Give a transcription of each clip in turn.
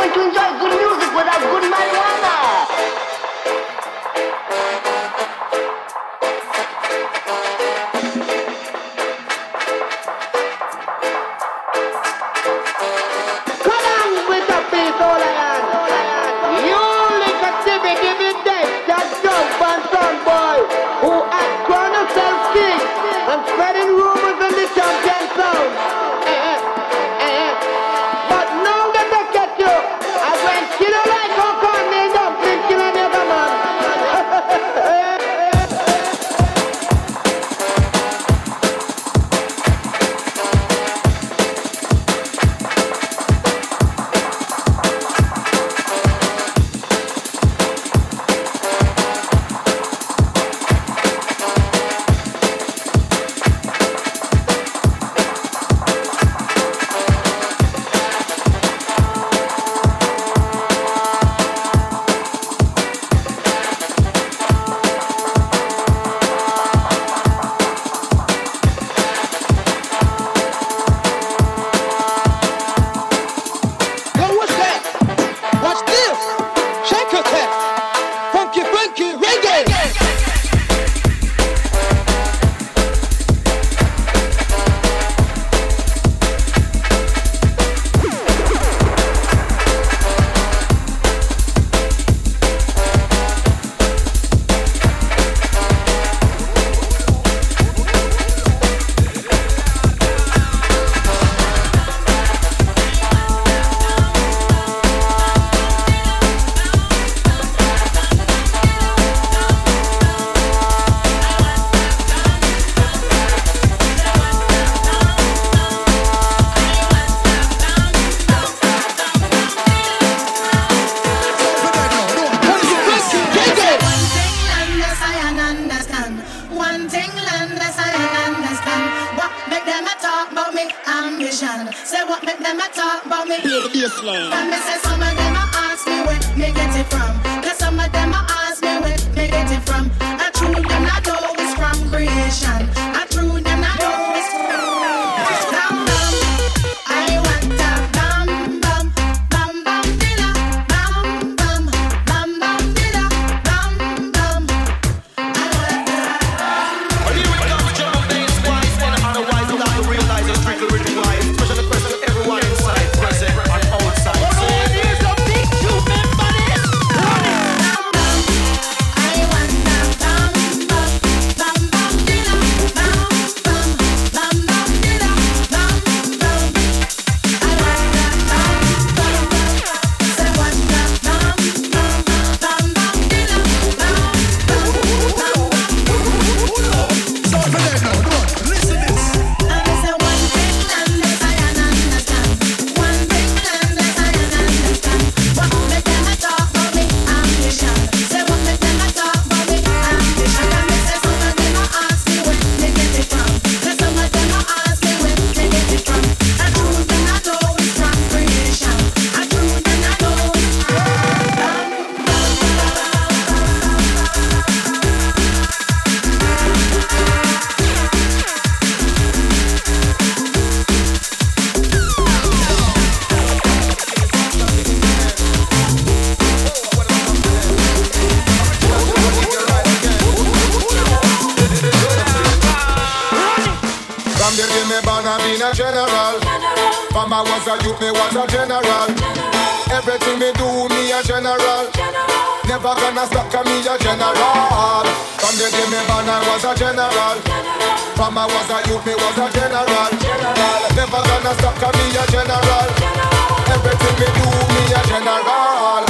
going to enjoy good music without good alone. And me say some of them I ask me where me get it from. Cause some of them I ask me where me get it from. I true them not always from creation. a youth, me was a general. Everything me do, me a general. Never gonna stop, cause me a general. From the day me born, I was a general. From I was a youth, me was a general. Never gonna stop, cause me a general. Everything me do, me a general.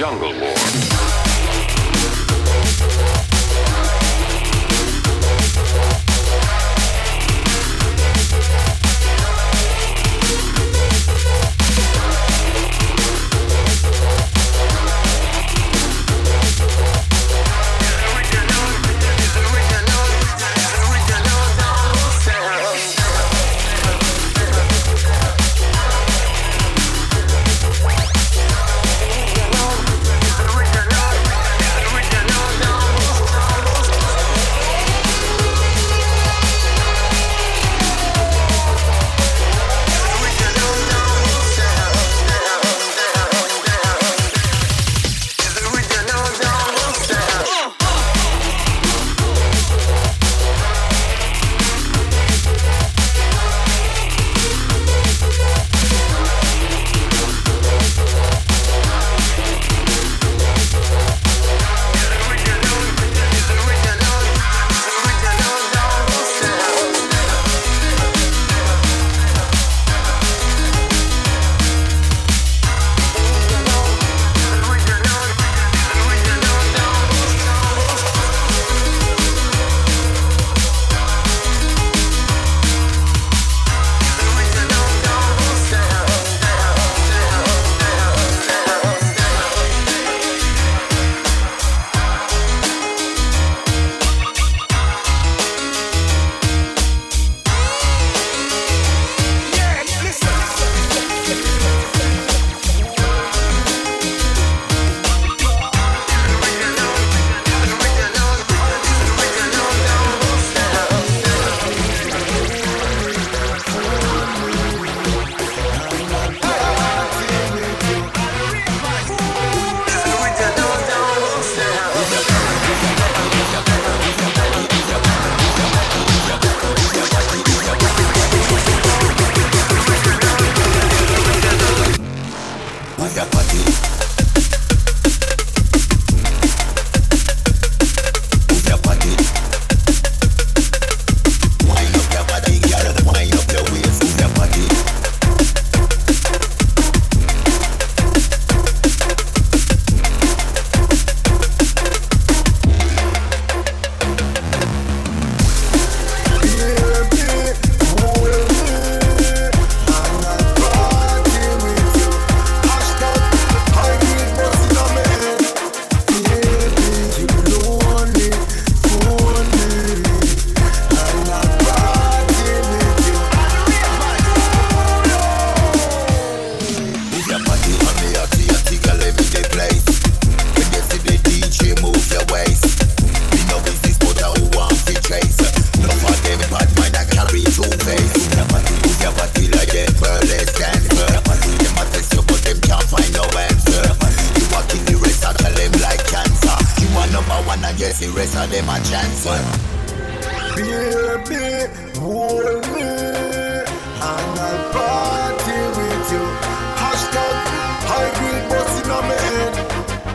Jungle War. Baby, hold me, and I'll party with you. Hashtag high grade busting on my head.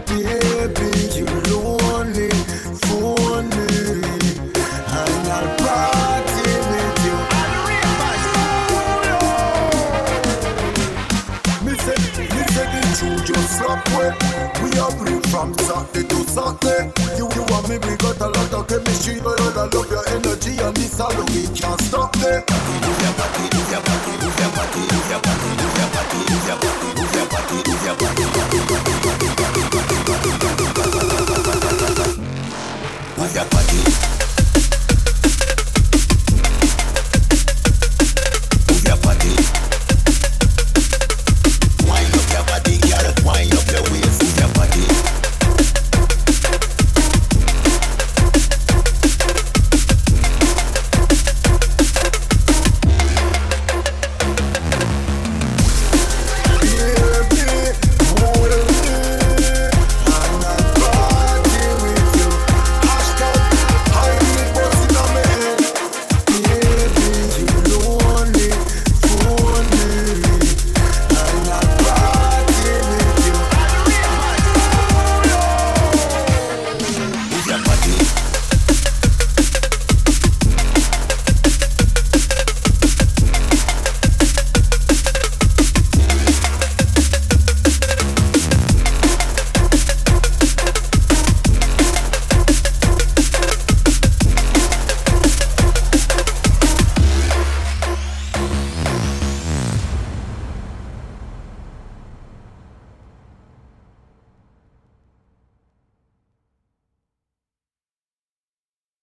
Baby, you lonely, phone me, and I'll party with you. Me say the truth just slap well. We are free from Saturday you, you want me, we got a lot of chemistry. But I love your energy and this all we can't stop it. Move your.